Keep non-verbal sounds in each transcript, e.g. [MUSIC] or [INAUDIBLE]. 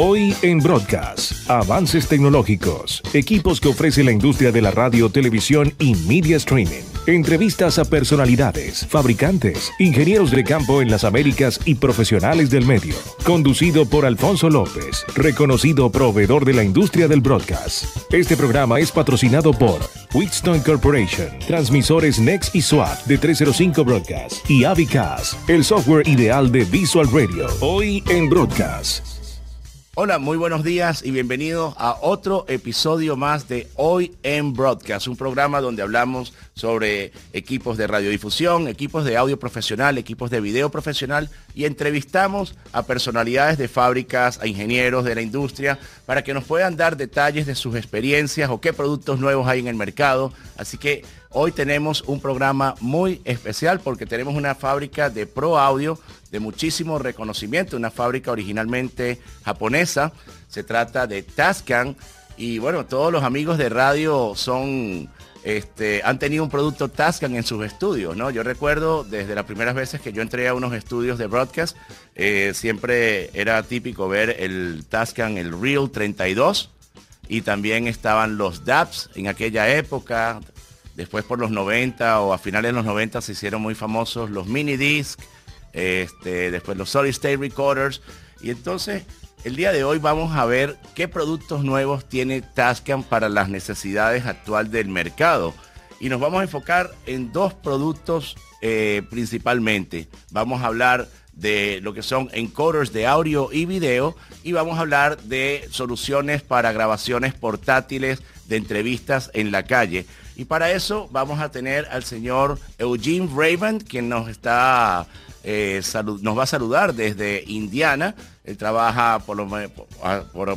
Hoy en Broadcast, avances tecnológicos, equipos que ofrece la industria de la radio, televisión y media streaming. Entrevistas a personalidades, fabricantes, ingenieros de campo en las Américas y profesionales del medio. Conducido por Alfonso López, reconocido proveedor de la industria del broadcast. Este programa es patrocinado por Wheatstone Corporation, transmisores Next y SWAT de 305 Broadcast y Avicast, el software ideal de Visual Radio. Hoy en Broadcast. Hola, muy buenos días y bienvenidos a otro episodio más de Hoy en Broadcast, un programa donde hablamos sobre equipos de radiodifusión, equipos de audio profesional, equipos de video profesional y entrevistamos a personalidades de fábricas, a ingenieros de la industria para que nos puedan dar detalles de sus experiencias o qué productos nuevos hay en el mercado. Así que Hoy tenemos un programa muy especial porque tenemos una fábrica de Pro Audio de muchísimo reconocimiento, una fábrica originalmente japonesa. Se trata de Tascan y bueno, todos los amigos de radio son este, han tenido un producto Tascan en sus estudios, ¿no? Yo recuerdo desde las primeras veces que yo entré a unos estudios de broadcast, eh, siempre era típico ver el Tascan, el Real 32, y también estaban los DAPs en aquella época, Después por los 90 o a finales de los 90 se hicieron muy famosos los mini disc, este, después los solid state recorders. Y entonces el día de hoy vamos a ver qué productos nuevos tiene Tascam para las necesidades actuales del mercado. Y nos vamos a enfocar en dos productos eh, principalmente. Vamos a hablar de lo que son encoders de audio y video y vamos a hablar de soluciones para grabaciones portátiles de entrevistas en la calle. Y para eso vamos a tener al señor Eugene Raven, quien nos está eh, nos va a saludar desde Indiana. Él trabaja por,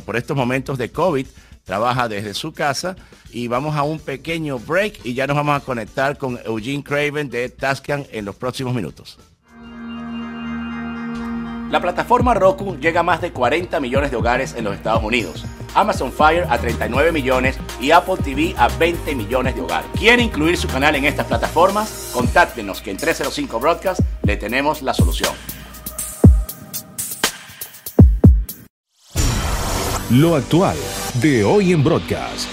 por, estos momentos de COVID, trabaja desde su casa y vamos a un pequeño break y ya nos vamos a conectar con Eugene Craven de Tascan en los próximos minutos. La plataforma Roku llega a más de 40 millones de hogares en los Estados Unidos Amazon Fire a 39 millones y Apple TV a 20 millones de hogares. ¿Quiere incluir su canal en estas plataformas? Contáctenos que en 305 Broadcast le tenemos la solución. Lo actual de hoy en Broadcast.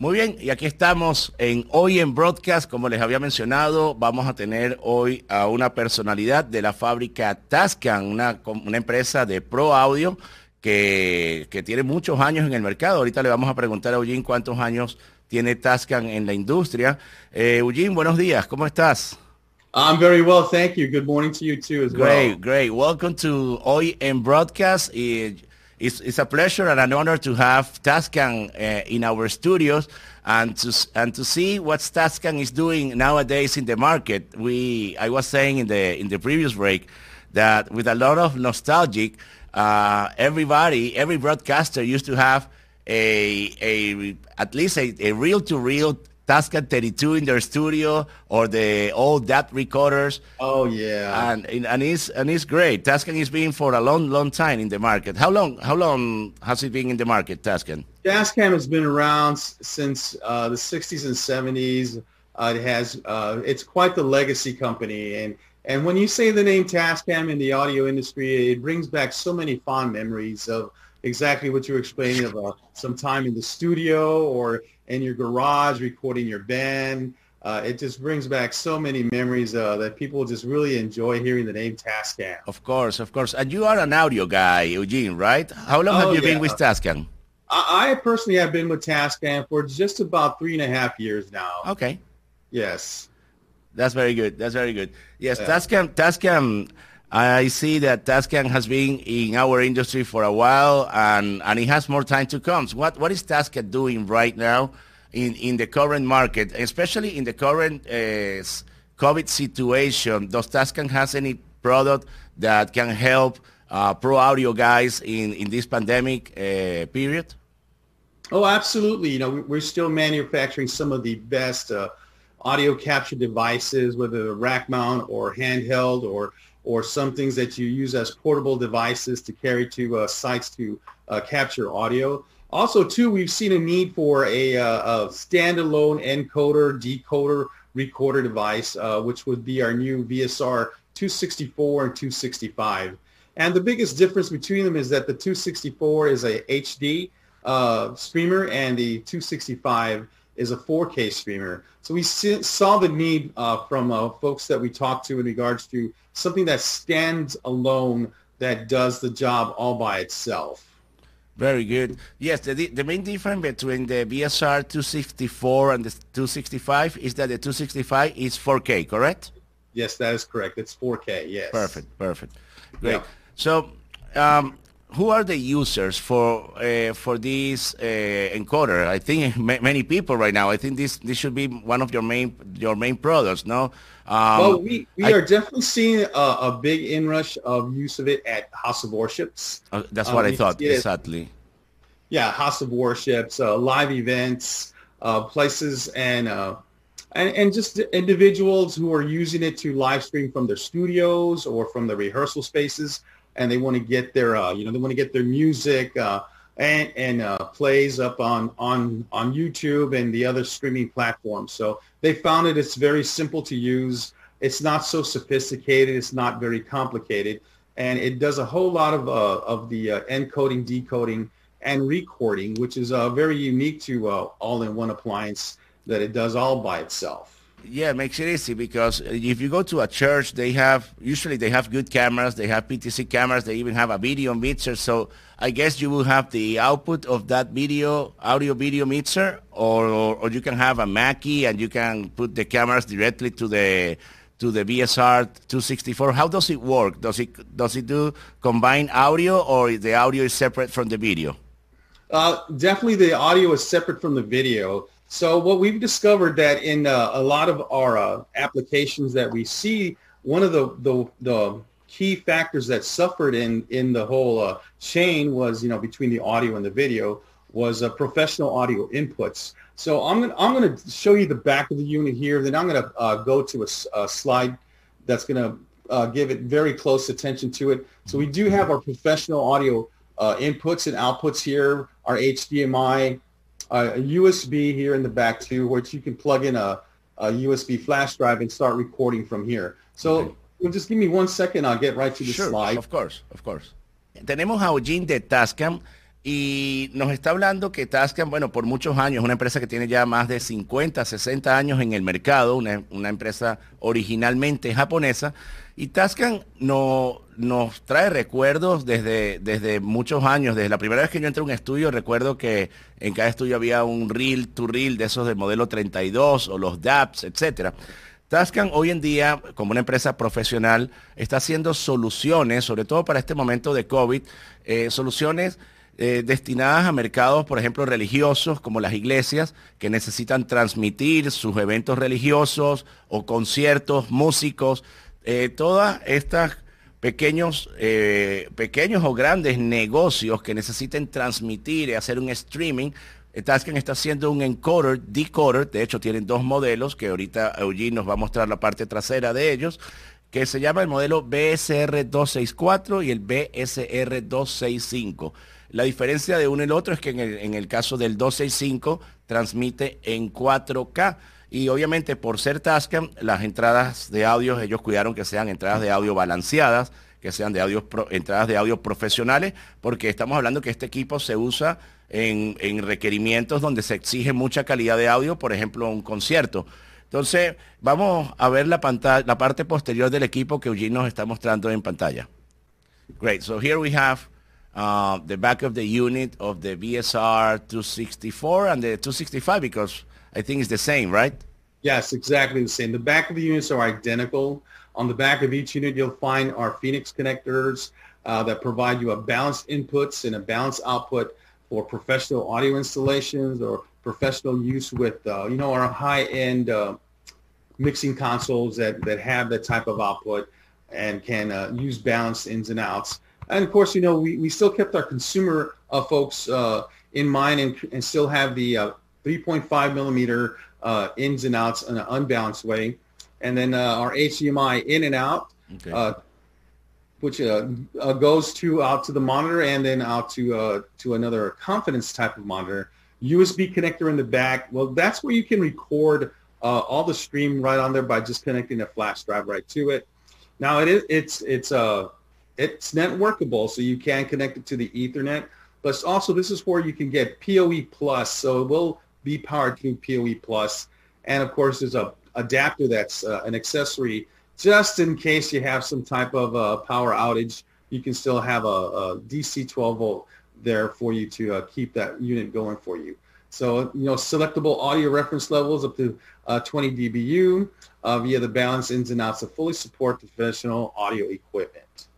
Muy bien, y aquí estamos en Hoy en Broadcast. Como les había mencionado, vamos a tener hoy a una personalidad de la fábrica Tascan, una, una empresa de Pro Audio que, que, tiene muchos años en el mercado. Ahorita le vamos a preguntar a Eugene cuántos años tiene Tascan en la industria. Eh, Eugene, buenos días, ¿cómo estás? I'm very well, thank you. Good morning to you too as great, well. Great, great. Welcome to Hoy en Broadcast. It's, it's a pleasure and an honor to have Tascan uh, in our studios and to and to see what Tascan is doing nowadays in the market. We I was saying in the in the previous break that with a lot of nostalgic uh, everybody, every broadcaster used to have a, a at least a, a reel-to-reel Tascam 32 in their studio or the old DAT recorders. Oh yeah, and and it's and it's great. Tascam is been for a long, long time in the market. How long? How long has it been in the market, Tascam? Tascam has been around since uh, the 60s and 70s. Uh, it has uh, it's quite the legacy company, and and when you say the name Tascam in the audio industry, it brings back so many fond memories of exactly what you were explaining of uh, some time in the studio or in your garage recording your band. Uh, it just brings back so many memories uh, that people just really enjoy hearing the name Tascam. Of course, of course. And you are an audio guy, Eugene, right? How long oh, have you yeah. been with Tascam? I, I personally have been with Tascam for just about three and a half years now. Okay. Yes. That's very good. That's very good. Yes, yeah. Tascam, Tascam, I see that Tascam has been in our industry for a while and, and it has more time to come. What, what is Tascam doing right now in, in the current market, especially in the current uh, COVID situation? Does Tascam has any product that can help uh, pro audio guys in, in this pandemic uh, period? Oh, absolutely. You know, we're still manufacturing some of the best uh, audio capture devices, whether rack mount or handheld or or some things that you use as portable devices to carry to uh, sites to uh, capture audio. Also, too, we've seen a need for a, uh, a standalone encoder, decoder, recorder device, which would be our new VSR 264 and 265. And the biggest difference between them is that the 264 is a HD uh, streamer and the 265 is a 4K streamer. So we saw the need uh, from uh, folks that we talked to in regards to something that stands alone that does the job all by itself. Very good. Yes, the, the main difference between the BSR 264 and the 265 is that the 265 is 4K, correct? Yes, that is correct. It's 4K, yes. Perfect, perfect. Great. Yeah. So um, who are the users for uh, for this uh, encoder? I think [LAUGHS] many people right now. I think this this should be one of your main your main products. No. Um, well, we, we I, are definitely seeing a, a, big inrush of use of it at House of Worships. Uh, that's what um, I thought exactly. Yeah, House of Worships, uh, live events, uh, places, and, uh, and and just individuals who are using it to live stream from their studios or from the rehearsal spaces and they want to get their, uh, you know, they want to get their music uh, and, and uh, plays up on, on, on YouTube and the other streaming platforms. So they found it. It's very simple to use. It's not so sophisticated. It's not very complicated. And it does a whole lot of, uh, of the uh, encoding, decoding, and recording, which is uh, very unique to all-in-one appliance that it does all by itself. Yeah, it makes it easy because if you go to a church, they have usually they have good cameras, they have PTC cameras, they even have a video mixer. So I guess you will have the output of that video, audio video mixer, or, or, or you can have a Mackie and you can put the cameras directly to the to the BSR 264. How does it work? Does it does it do combined audio or the audio is separate from the video? Uh, definitely, the audio is separate from the video. So what we've discovered that in uh, a lot of our uh, applications that we see, one of the, the, the key factors that suffered in, in the whole uh, chain was, you know, between the audio and the video was uh, professional audio inputs. So I'm going to I'm to show you the back of the unit here. Then I'm going to uh, go to a, a, slide that's going to uh, give it very close attention to it. So we do have our professional audio inputs and outputs here, our HDMI, a USB here in the back too, which you can plug in a, a USB flash drive and start recording from here. So okay. well, just give me one second, I'll get right to the sure, slide. Of course, of course. Tenemos a Eugene de Tascam y nos está hablando que Tascam, bueno, por muchos años, una empresa que tiene ya más de 50, 60 años en el mercado, una, una empresa originalmente japonesa, y Tascam no, nos trae recuerdos desde, desde muchos años. Desde la primera vez que yo entré a un estudio, recuerdo que en cada estudio había un reel to reel de esos del modelo 32 o los DAPs, etcétera. Tascam hoy en día, como una empresa profesional, está haciendo soluciones, sobre todo para este momento de COVID, eh, soluciones eh, destinadas a mercados, por ejemplo, religiosos, como las iglesias, que necesitan transmitir sus eventos religiosos o conciertos, músicos, eh, todas estas pequeños, eh, pequeños o grandes negocios que necesiten transmitir y hacer un streaming. Tasken está haciendo un encoder, decoder, de hecho tienen dos modelos que ahorita Eugene nos va a mostrar la parte trasera de ellos, que se llama el modelo BSR 264 y el BSR 265. La diferencia de uno y el otro es que en el, caso del 265 transmite en 4K y obviamente por ser Tascam, las entradas de audio, ellos cuidaron que sean entradas de audio balanceadas, que sean de entradas de audio profesionales, porque estamos hablando que este equipo se usa en, requerimientos donde se exige mucha calidad de audio, por ejemplo, un concierto. Entonces, vamos a ver la, pantalla, la parte posterior del equipo que Eugene nos está mostrando en pantalla. Great. So here we have uh, the back of the unit of the BSR 264 and the 265 because I think it's the same, right? Yes, exactly the same. The back of the units are identical. On the back of each unit, you'll find our Phoenix connectors uh, that provide you a balanced inputs and a balanced output for professional audio installations or professional use with, uh, you know, our high-end uh, mixing consoles that, that have that type of output and can uh, use balanced ins and outs. And of course, you know, we, we still kept our consumer uh, folks uh, in mind and, and still have the 3.5 millimeter uh, ins and outs in an unbalanced way. And then uh, our HDMI in and out, okay. uh, which uh, uh, goes to out to the monitor and then out to uh, to another confidence type of monitor. USB connector in the back. Well, that's where you can record all the stream right on there by just connecting a flash drive right to it. Now it is it's it's a it's networkable, so you can connect it to the Ethernet. But also, this is where you can get PoE Plus, so it will be powered through PoE Plus. And of course, there's a adapter that's uh, an accessory just in case you have some type of uh, power outage. You can still have a, a DC 12 volt there for you to uh, keep that unit going for you. So, you know, selectable audio reference levels up to uh, 20 dBu uh, via the balance ins and outs to fully support professional audio equipment.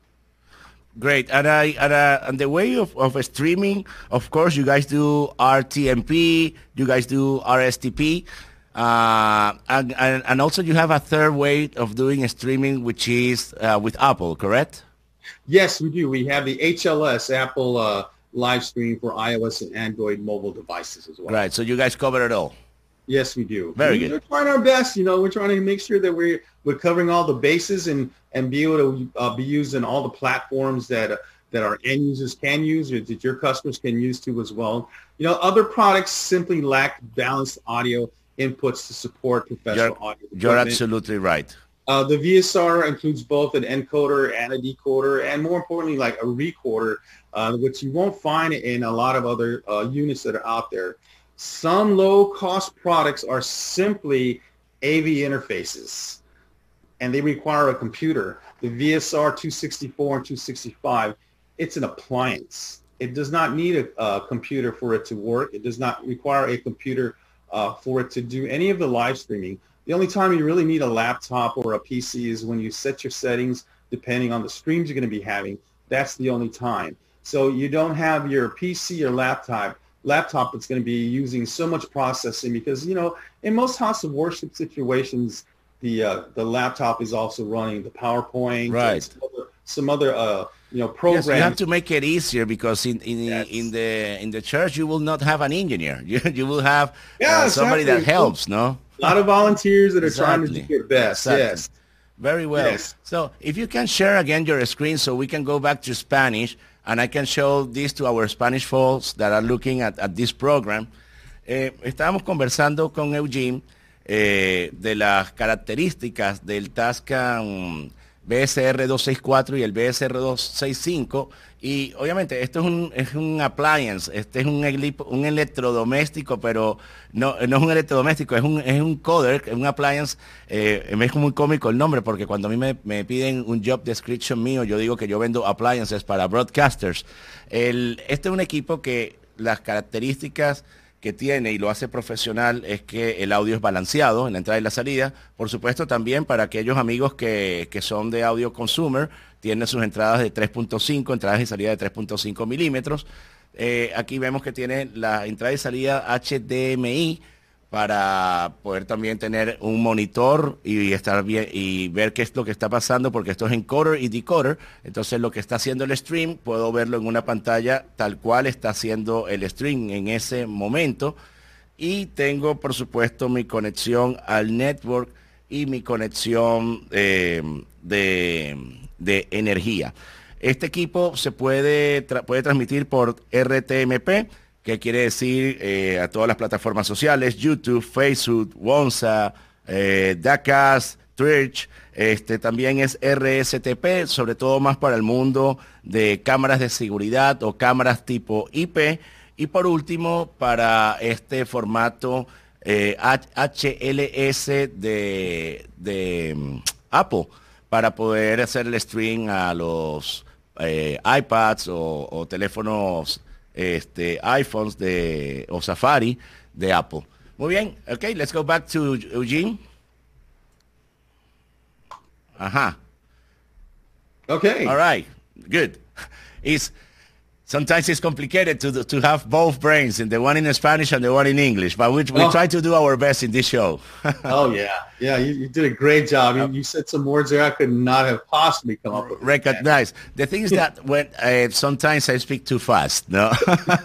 Great. And, I, and, uh, and the way of, of streaming, of course, you guys do RTMP, you guys do RSTP. Uh, and, and, and, also you have a third way of doing streaming, which is uh, with Apple, correct? Yes, we do. We have the HLS, Apple uh, live stream for iOS and Android mobile devices as well. Right. So you guys cover it all. Yes, we do. Very we, good. We're trying our best. You know, we're trying to make sure that we're we're covering all the bases and and be able to uh, be used in all the platforms that uh, that our end users can use or that your customers can use too as well. You know, other products simply lack balanced audio inputs to support professional you're, audio. You're absolutely right. Uh, the VSR includes both an encoder and a decoder, and more importantly, like a recorder, uh, which you won't find in a lot of other uh, units that are out there. Some low-cost products are simply AV interfaces, and they require a computer. The VSR 264 and 265, it's an appliance. It does not need a, a computer for it to work. It does not require a computer uh, for it to do any of the live streaming. The only time you really need a laptop or a PC is when you set your settings depending on the streams you're going to be having. That's the only time. So you don't have your PC or laptop laptop that's going to be using so much processing because you know in most house of worship situations the uh, the laptop is also running the PowerPoint right some other, some other uh, you know programs. Yes, you have to make it easier because in in, yes. in the in the church you will not have an engineer. [LAUGHS] You you will have yeah, uh, somebody exactly. that helps. No, a lot of volunteers that are exactly. trying to do their best. Exactly. Yes. Very well. Yes. So if you can share again your screen so we can go back to Spanish and I can show this to our Spanish folks that are looking at, at this program. Eh, estábamos conversando con Eugene eh, de las características del Tascam BSR 264 y el BSR 265 y obviamente esto es un, es un appliance, este es un, un electrodoméstico, pero no, no es un electrodoméstico, es un, es un coder, es un appliance, eh, es muy cómico el nombre porque cuando a mí me, me, piden un job description mío, yo digo que yo vendo appliances para broadcasters. Este es un equipo que las características que tiene y lo hace profesional es que el audio es balanceado en la entrada y la salida. Por supuesto también para aquellos amigos que, que son de audio consumer, tiene sus entradas de 3.5, entradas y salida de 3.5 milímetros. Eh, aquí vemos que tiene la entrada y salida HDMI para poder también tener un monitor y estar bien y ver qué es lo que está pasando porque esto es encoder y decoder. Entonces lo que está haciendo el stream puedo verlo en una pantalla tal cual está haciendo el stream en ese momento. Y tengo por supuesto mi conexión al network y mi conexión eh, de, de, energía. Este equipo se puede puede transmitir por RTMP que quiere decir eh, a todas las plataformas sociales, YouTube, Facebook, Wonsa, eh, Twitch, este, también es RSTP, sobre todo más para el mundo de cámaras de seguridad o cámaras tipo IP. Y por último, para este formato eh, HLS de, de um, Apple, para poder hacer el stream a los eh, iPads o, o teléfonos este, iPhones de, o Safari de Apple. Muy bien, okay, let's go back to Eugene. Ajá. Okay. All right, good. It's, sometimes it's complicated to, to have both brains, in the one in Spanish and the one in English, but we, we oh. try to do our best in this show. [LAUGHS] oh, yeah. Yeah, you, you, did a great job. You, you, said some words there I could not have possibly come up with. Recognize. The thing is that when uh, sometimes I speak too fast, no,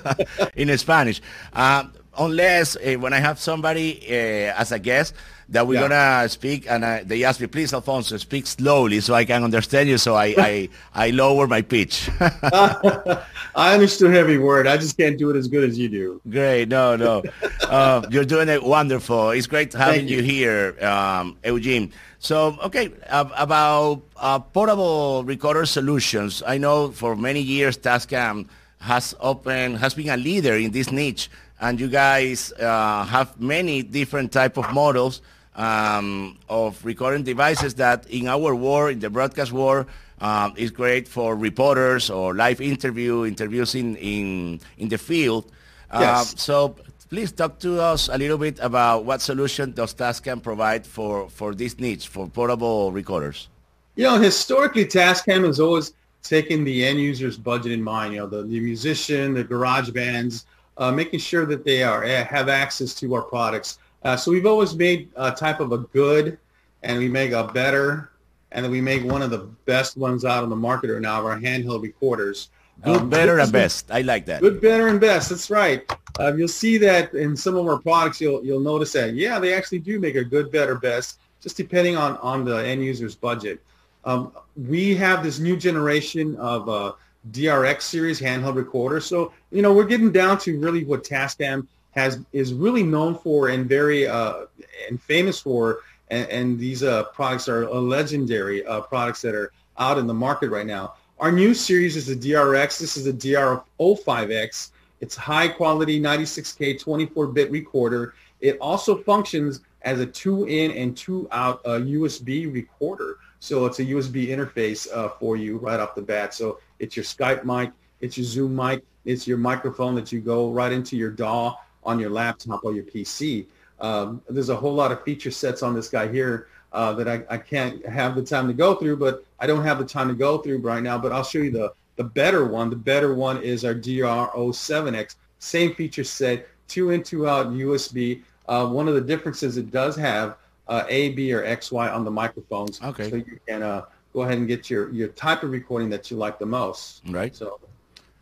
[LAUGHS] in Spanish. Uh, unless uh, when I have somebody uh, as a guest that we're yeah. gonna speak, and uh, they ask me, please, Alfonso, speak slowly so I can understand you. So I I, [LAUGHS] I lower my pitch. [LAUGHS] I understood every word. I just can't do it as good as you do. Great. No, no. Uh, [LAUGHS] you're doing it wonderful. It's great having you. you. here, um, Eugene. So, okay, uh, about uh, portable recorder solutions. I know for many years Tascam has opened, has been a leader in this niche, and you guys uh, have many different type of models um, of recording devices that in our world, in the broadcast world, um, is great for reporters or live interview, interviews in, in, in the field. Yes. Um, so please talk to us a little bit about what solution does Tascam provide for, for this niche, for portable recorders. You know, historically, Tascam has always taken the end user's budget in mind. You know, the, the musician, the garage bands, uh, making sure that they are eh, have access to our products. Uh, so we've always made a type of a good, and we make a better, and then we make one of the best ones out on the market right now, of our handheld recorders. Good, um, better, and best. I like that. Good, better, and best. That's right. Um, you'll see that in some of our products. You'll you'll notice that yeah, they actually do make a good, better, best, just depending on on the end user's budget. Um, we have this new generation of uh, DRX series handheld recorder. So you know we're getting down to really what Tascam has is really known for and very uh, and famous for. And, and these uh, products are legendary uh, products that are out in the market right now. Our new series is the DRX. This is the DR05X. It's high quality 96K 24-bit recorder. It also functions as a two in and two out uh, USB recorder. So it's a USB interface uh, for you right off the bat. So it's your Skype mic, it's your Zoom mic, it's your microphone that you go right into your DAW on your laptop or your PC. Um, there's a whole lot of feature sets on this guy here uh, that I, I can't have the time to go through, but I don't have the time to go through right now, but I'll show you the, the better one. The better one is our DR07X. Same feature set, two in, two out USB. Uh, one of the differences it does have uh, A, B, or XY on the microphones. Okay. So you can uh, go ahead and get your, your type of recording that you like the most. Right. So,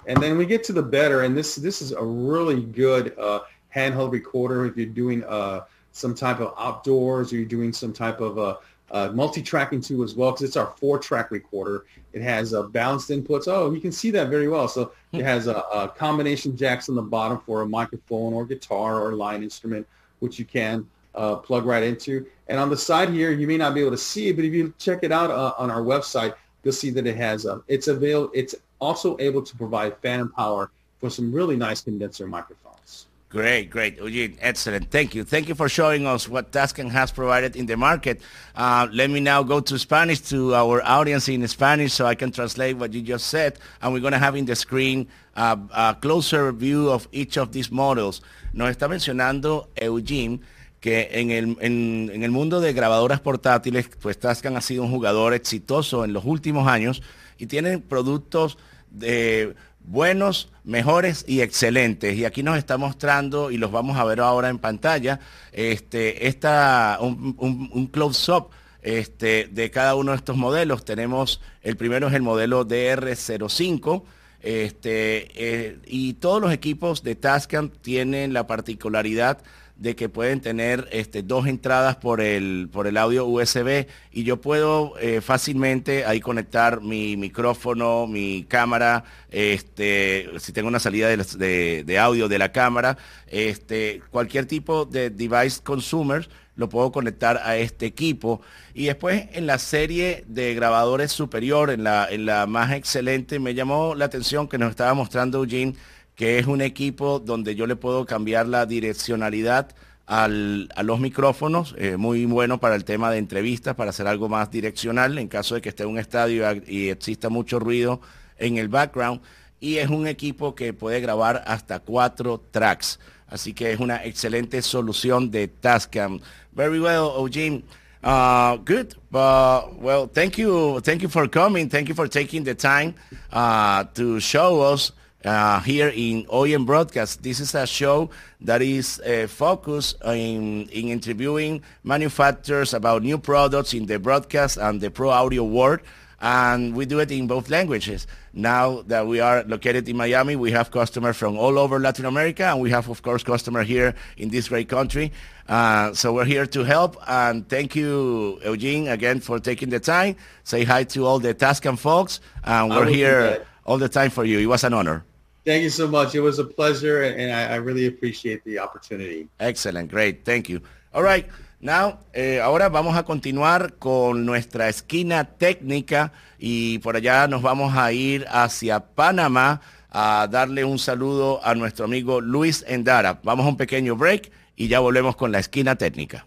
and then we get to the better, and this this is a really good uh, handheld recorder if you're doing uh, some type of outdoors or you're doing some type of uh, uh, multi-tracking too as well because it's our four-track recorder. It has uh, balanced inputs. Oh, you can see that very well. So it hmm. has a, a, combination jacks on the bottom for a microphone or guitar or line instrument, which you can uh, plug right into. And on the side here, you may not be able to see it, but if you check it out uh, on our website, you'll see that it has uh, it's available. It's also able to provide phantom power for some really nice condenser microphones. Great, great. Eugene, excellent. Thank you. Thank you for showing us what Tascam has provided in the market. Uh, let me now go to Spanish to our audience in Spanish so I can translate what you just said. And we're going to have in the screen uh, a closer view of each of these models. Nos está mencionando Eugene que en el, en, el mundo de grabadoras portátiles, pues Tascam ha sido un jugador exitoso en los últimos años y tienen productos de buenos, mejores y excelentes. Y aquí nos está mostrando, y los vamos a ver ahora en pantalla, este, esta, un, un, close-up este, de cada uno de estos modelos. Tenemos, el primero es el modelo DR05, este, eh, y todos los equipos de Tascam tienen la particularidad de que pueden tener este, dos entradas por el, por el audio USB y yo puedo eh, fácilmente ahí conectar mi micrófono, mi cámara, este, si tengo una salida de, de, audio de la cámara, este, cualquier tipo de device consumer lo puedo conectar a este equipo. Y después en la serie de grabadores superior, en la, en la más excelente, me llamó la atención que nos estaba mostrando Eugene que es un equipo donde yo le puedo cambiar la direccionalidad a los micrófonos, eh, muy bueno para el tema de entrevistas, para hacer algo más direccional en caso de que esté en un estadio y exista mucho ruido en el background. Y es un equipo que puede grabar hasta cuatro tracks. Así que es una excelente solución de Tascam. Very well, Eugene. Uh, good. Uh, well, thank you. Thank you for coming. Thank you for taking the time uh, to show us uh, here in OEM Broadcast. This is a show that is uh, focused in, in interviewing manufacturers about new products in the broadcast and the pro audio world. and we do it in both languages. Now that we are located in Miami, we have customers from all over Latin America, and we have, of course, customers here in this great country. Uh, so we're here to help, and thank you, Eugene, again for taking the time. Say hi to all the Tascan folks, and we're here all the time for you. It was an honor. Thank you so much. It was a pleasure, and I, I really appreciate the opportunity. Excellent, great, thank you. All right. Now, eh, ahora vamos a continuar con nuestra esquina técnica y por allá nos vamos a ir hacia Panamá a darle un saludo a nuestro amigo Luis Endara. Vamos a un pequeño break y ya volvemos con la esquina técnica.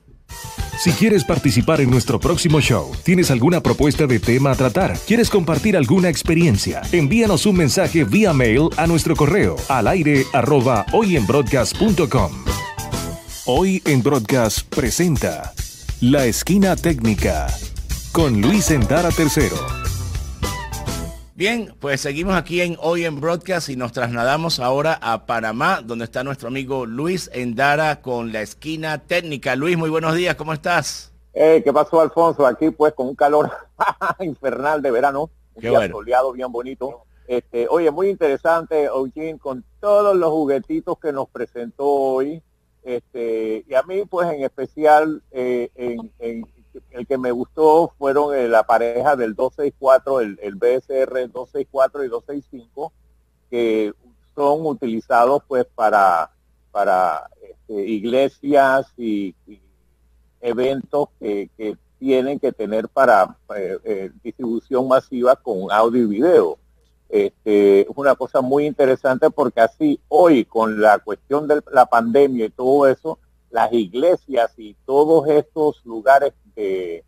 Si quieres participar en nuestro próximo show, tienes alguna propuesta de tema a tratar, quieres compartir alguna experiencia, envíanos un mensaje vía mail a nuestro correo al aire arroba hoyenbroadcast.com. Hoy en Broadcast presenta La Esquina Técnica con Luis Endara III. Bien, pues seguimos aquí en Hoy en Broadcast y nos trasladamos ahora a Panamá, donde está nuestro amigo Luis Endara con La Esquina Técnica. Luis, muy buenos días, ¿cómo estás? Eh, ¿Qué pasó, Alfonso? Aquí pues con un calor [LAUGHS] infernal de verano, un Qué día bueno. soleado, bien bonito. Este, oye, muy interesante, Eugene, con todos los juguetitos que nos presentó hoy. Este, y a mí, pues en especial, eh, en- en- el que me gustó fueron eh, la pareja del 264, el, el BSR 264 y 265, que son utilizados pues para, para este, iglesias y, eventos que, que tienen que tener para eh, eh, distribución masiva con audio y video. Este, es una cosa muy interesante porque así hoy con la cuestión de la pandemia y todo eso, las iglesias y todos estos lugares de,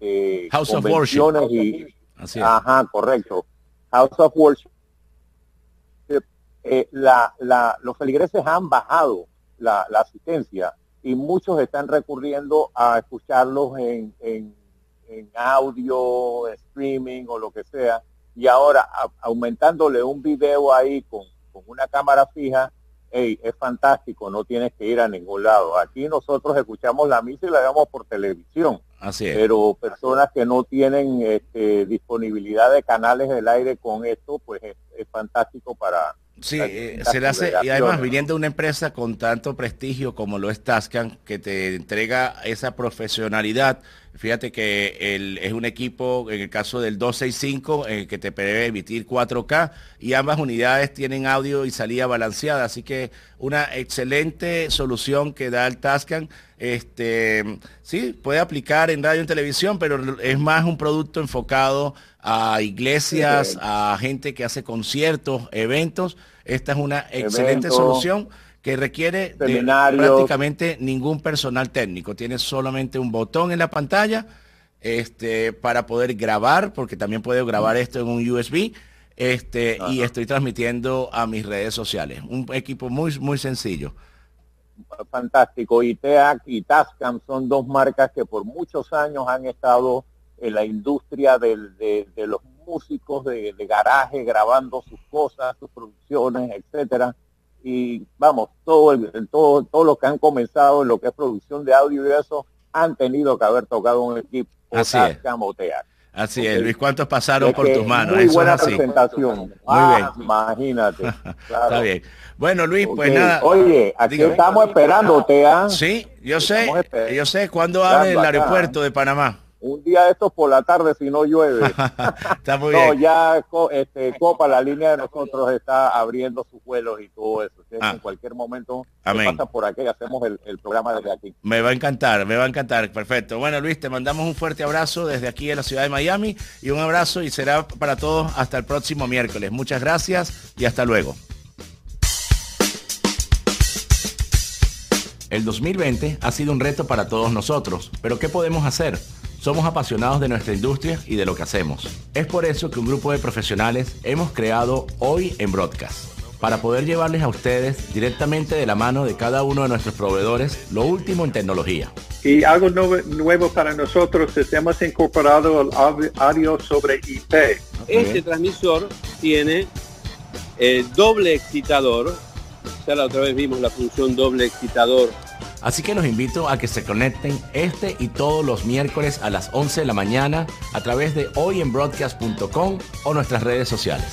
de House of convenciones y Así es. Ajá, correcto. House of Worship. Eh, la, la, los feligreses han bajado la, la asistencia y muchos están recurriendo a escucharlos en, en, en audio, streaming o lo que sea. Y ahora a- aumentándole un video ahí con, con una cámara fija, hey, es fantástico, no tienes que ir a ningún lado. Aquí nosotros escuchamos la misa y la vemos por televisión Así es. pero personas que no tienen este, disponibilidad de canales del aire con esto, pues es, es fantástico para... Sí, las eh, se le hace, y además viniendo de una empresa con tanto prestigio como lo es Tascan, que te entrega esa profesionalidad, fíjate que el- es un equipo, en el caso del 265, eh, que te puede emitir 4K, y ambas unidades tienen audio y salida balanceada, así que una excelente solución que da el Tascan. Este, sí, puede aplicar en radio y en televisión, pero es más un producto enfocado a iglesias, a gente que hace conciertos, eventos. Esta es una excelente solución que requiere de prácticamente ningún personal técnico. Tiene solamente un botón en la pantalla este, para poder grabar, porque también puedo grabar esto en un USB. Este, y estoy transmitiendo a mis redes sociales. Un equipo muy, muy sencillo. fantástico. Y TEAC y Tascam son dos marcas que por muchos años han estado en la industria del- de, de los músicos de, de garaje grabando sus cosas, sus producciones, etcétera. Y vamos, todo, el- todo, todo lo que han comenzado en lo que es producción de audio y eso han tenido que haber tocado un equipo Así es. TEAC. Así es, Luis, ¿cuántos pasaron Es por tus manos? Muy Eso buena es así. presentación. Ah, bien. Imagínate. [LAUGHS] claro. Está bien. Bueno, Luis, pues nada. Oye, aquí Dígame. estamos esperándote, ¿ah? Sí, yo sé, yo sé cuándo abre el aeropuerto de Panamá. Un día de estos por la tarde si no llueve. [LAUGHS] Está muy [LAUGHS] no, bien. ya este, Copa, la línea de nosotros está abriendo sus vuelos y todo eso. Ah. En cualquier momento Amén. pasa por aquí y hacemos el, el programa desde aquí. Me va a encantar, me va a encantar. Perfecto. Bueno, Luis, te mandamos un fuerte abrazo desde aquí en la ciudad de Miami y un abrazo y será para todos hasta el próximo miércoles. Muchas gracias y hasta luego. El 2020 ha sido un reto para todos nosotros, pero ¿qué podemos hacer? Somos apasionados de nuestra industria y de lo que hacemos. Es por eso que un grupo de profesionales hemos creado Hoy en Broadcast, para poder llevarles a ustedes directamente de la mano de cada uno de nuestros proveedores lo último en tecnología. Y algo nuevo, nuevo para nosotros es hemos incorporado el audio- audio sobre IP. Este transmisor tiene eh, doble excitador. Ya la otra vez vimos la función doble excitador Así que los invito a que se conecten este y todos los miércoles a las 11 de la mañana a través de hoyenbroadcast.com o nuestras redes sociales.